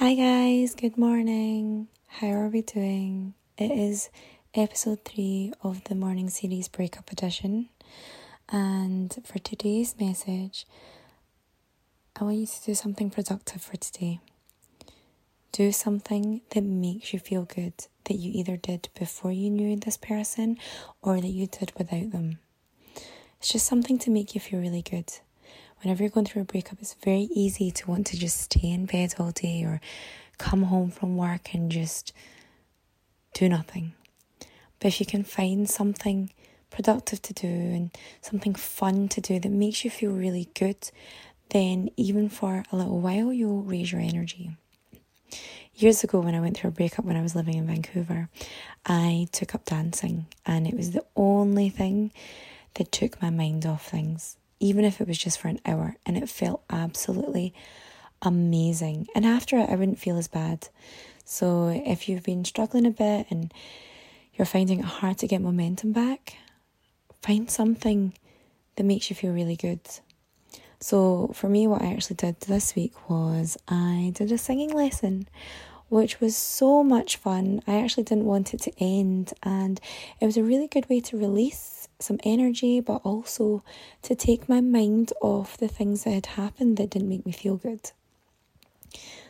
Hi, guys, good morning. How are we doing? It is episode three of the morning series breakup edition, and for today's message, I want you to do something productive for today. Do something that makes you feel good that you either did before you knew this person or that you did without them. It's just something to make you feel really good whenever you're going through a breakup, it's very easy to want to just stay in bed all day or come home from work and just do nothing. But if you can find something productive to do and something fun to do that makes you feel really good, then even for a little while, you'll raise your energy. Years ago, when I went through a breakup when I was living in Vancouver, I took up dancing, and it was the only thing that took my mind off things even if it was just for an hour, and it felt absolutely amazing. And after it, I wouldn't feel as bad. So if you've been struggling a bit and you're finding it hard to get momentum back, find something that makes you feel really good. So for me, what I actually did this week was I did a singing lesson, which was so much fun. I actually didn't want it to end, and it was a really good way to release some energy, but also to take my mind off the things that had happened that didn't make me feel good.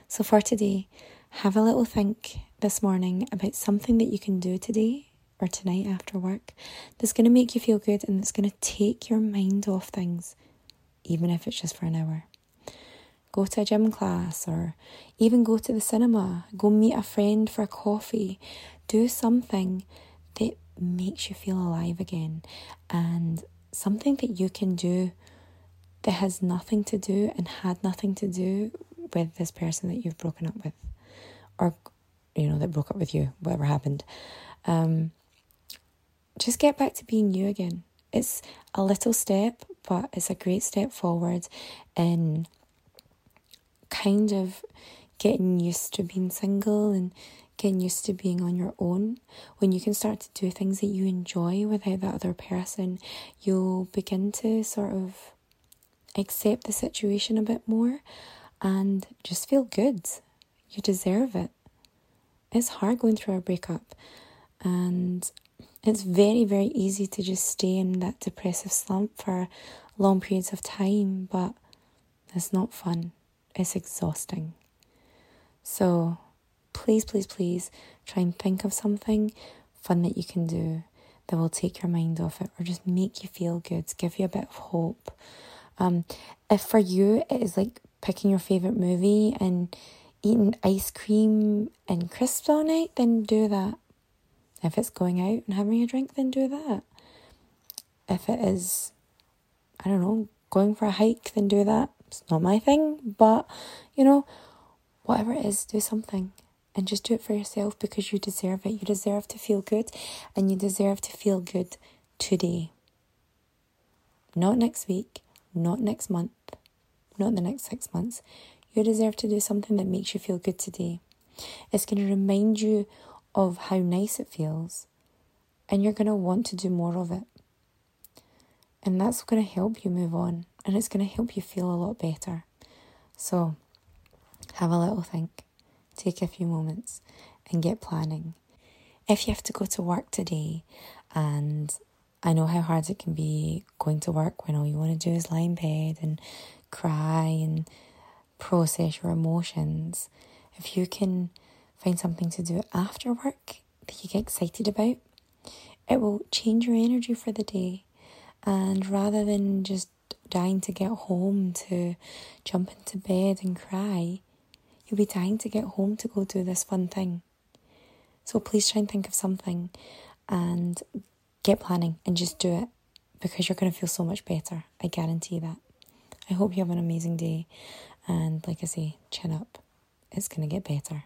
So, for today, have a little think this morning about something that you can do today or tonight after work that's going to make you feel good and that's going to take your mind off things, even if it's just for an hour. Go to a gym class or even go to the cinema, go meet a friend for a coffee. Do something that makes you feel alive again. And something that you can do that has nothing to do and had nothing to do with this person that you've broken up with or you know that broke up with you whatever happened um, just get back to being you again. It's a little step but it's a great step forward in kind of getting used to being single and getting used to being on your own, when you can start to do things that you enjoy without that other person, you'll begin to sort of accept the situation a bit more and just feel good. You deserve it. It's hard going through a breakup, and it's very, very easy to just stay in that depressive slump for long periods of time, but it's not fun. It's exhausting. So, please, please, please try and think of something fun that you can do that will take your mind off it or just make you feel good, give you a bit of hope. Um, if for you it is like picking your favourite movie and eating ice cream and crisps all night, then do that. If it's going out and having a drink, then do that. If it is, I don't know, going for a hike, then do that. It's not my thing, but you know, whatever it is, do something and just do it for yourself because you deserve it. You deserve to feel good and you deserve to feel good today. Not next week, not next month, not the next six months. You deserve to do something that makes you feel good today. It's going to remind you of how nice it feels and you're going to want to do more of it. And that's going to help you move on and it's going to help you feel a lot better. So, have a little think take a few moments and get planning. If you have to go to work today, and I know how hard it can be going to work when all you want to do is lie in bed and cry and process your emotions, if you can find something to do after work that you get excited about, it will change your energy for the day. And rather than just dying to get home to jump into bed and cry, You'll be dying to get home to go do this fun thing. So please try and think of something and get planning and just do it because you're going to feel so much better. I guarantee that. I hope you have an amazing day. And like I say, chin up. It's going to get better.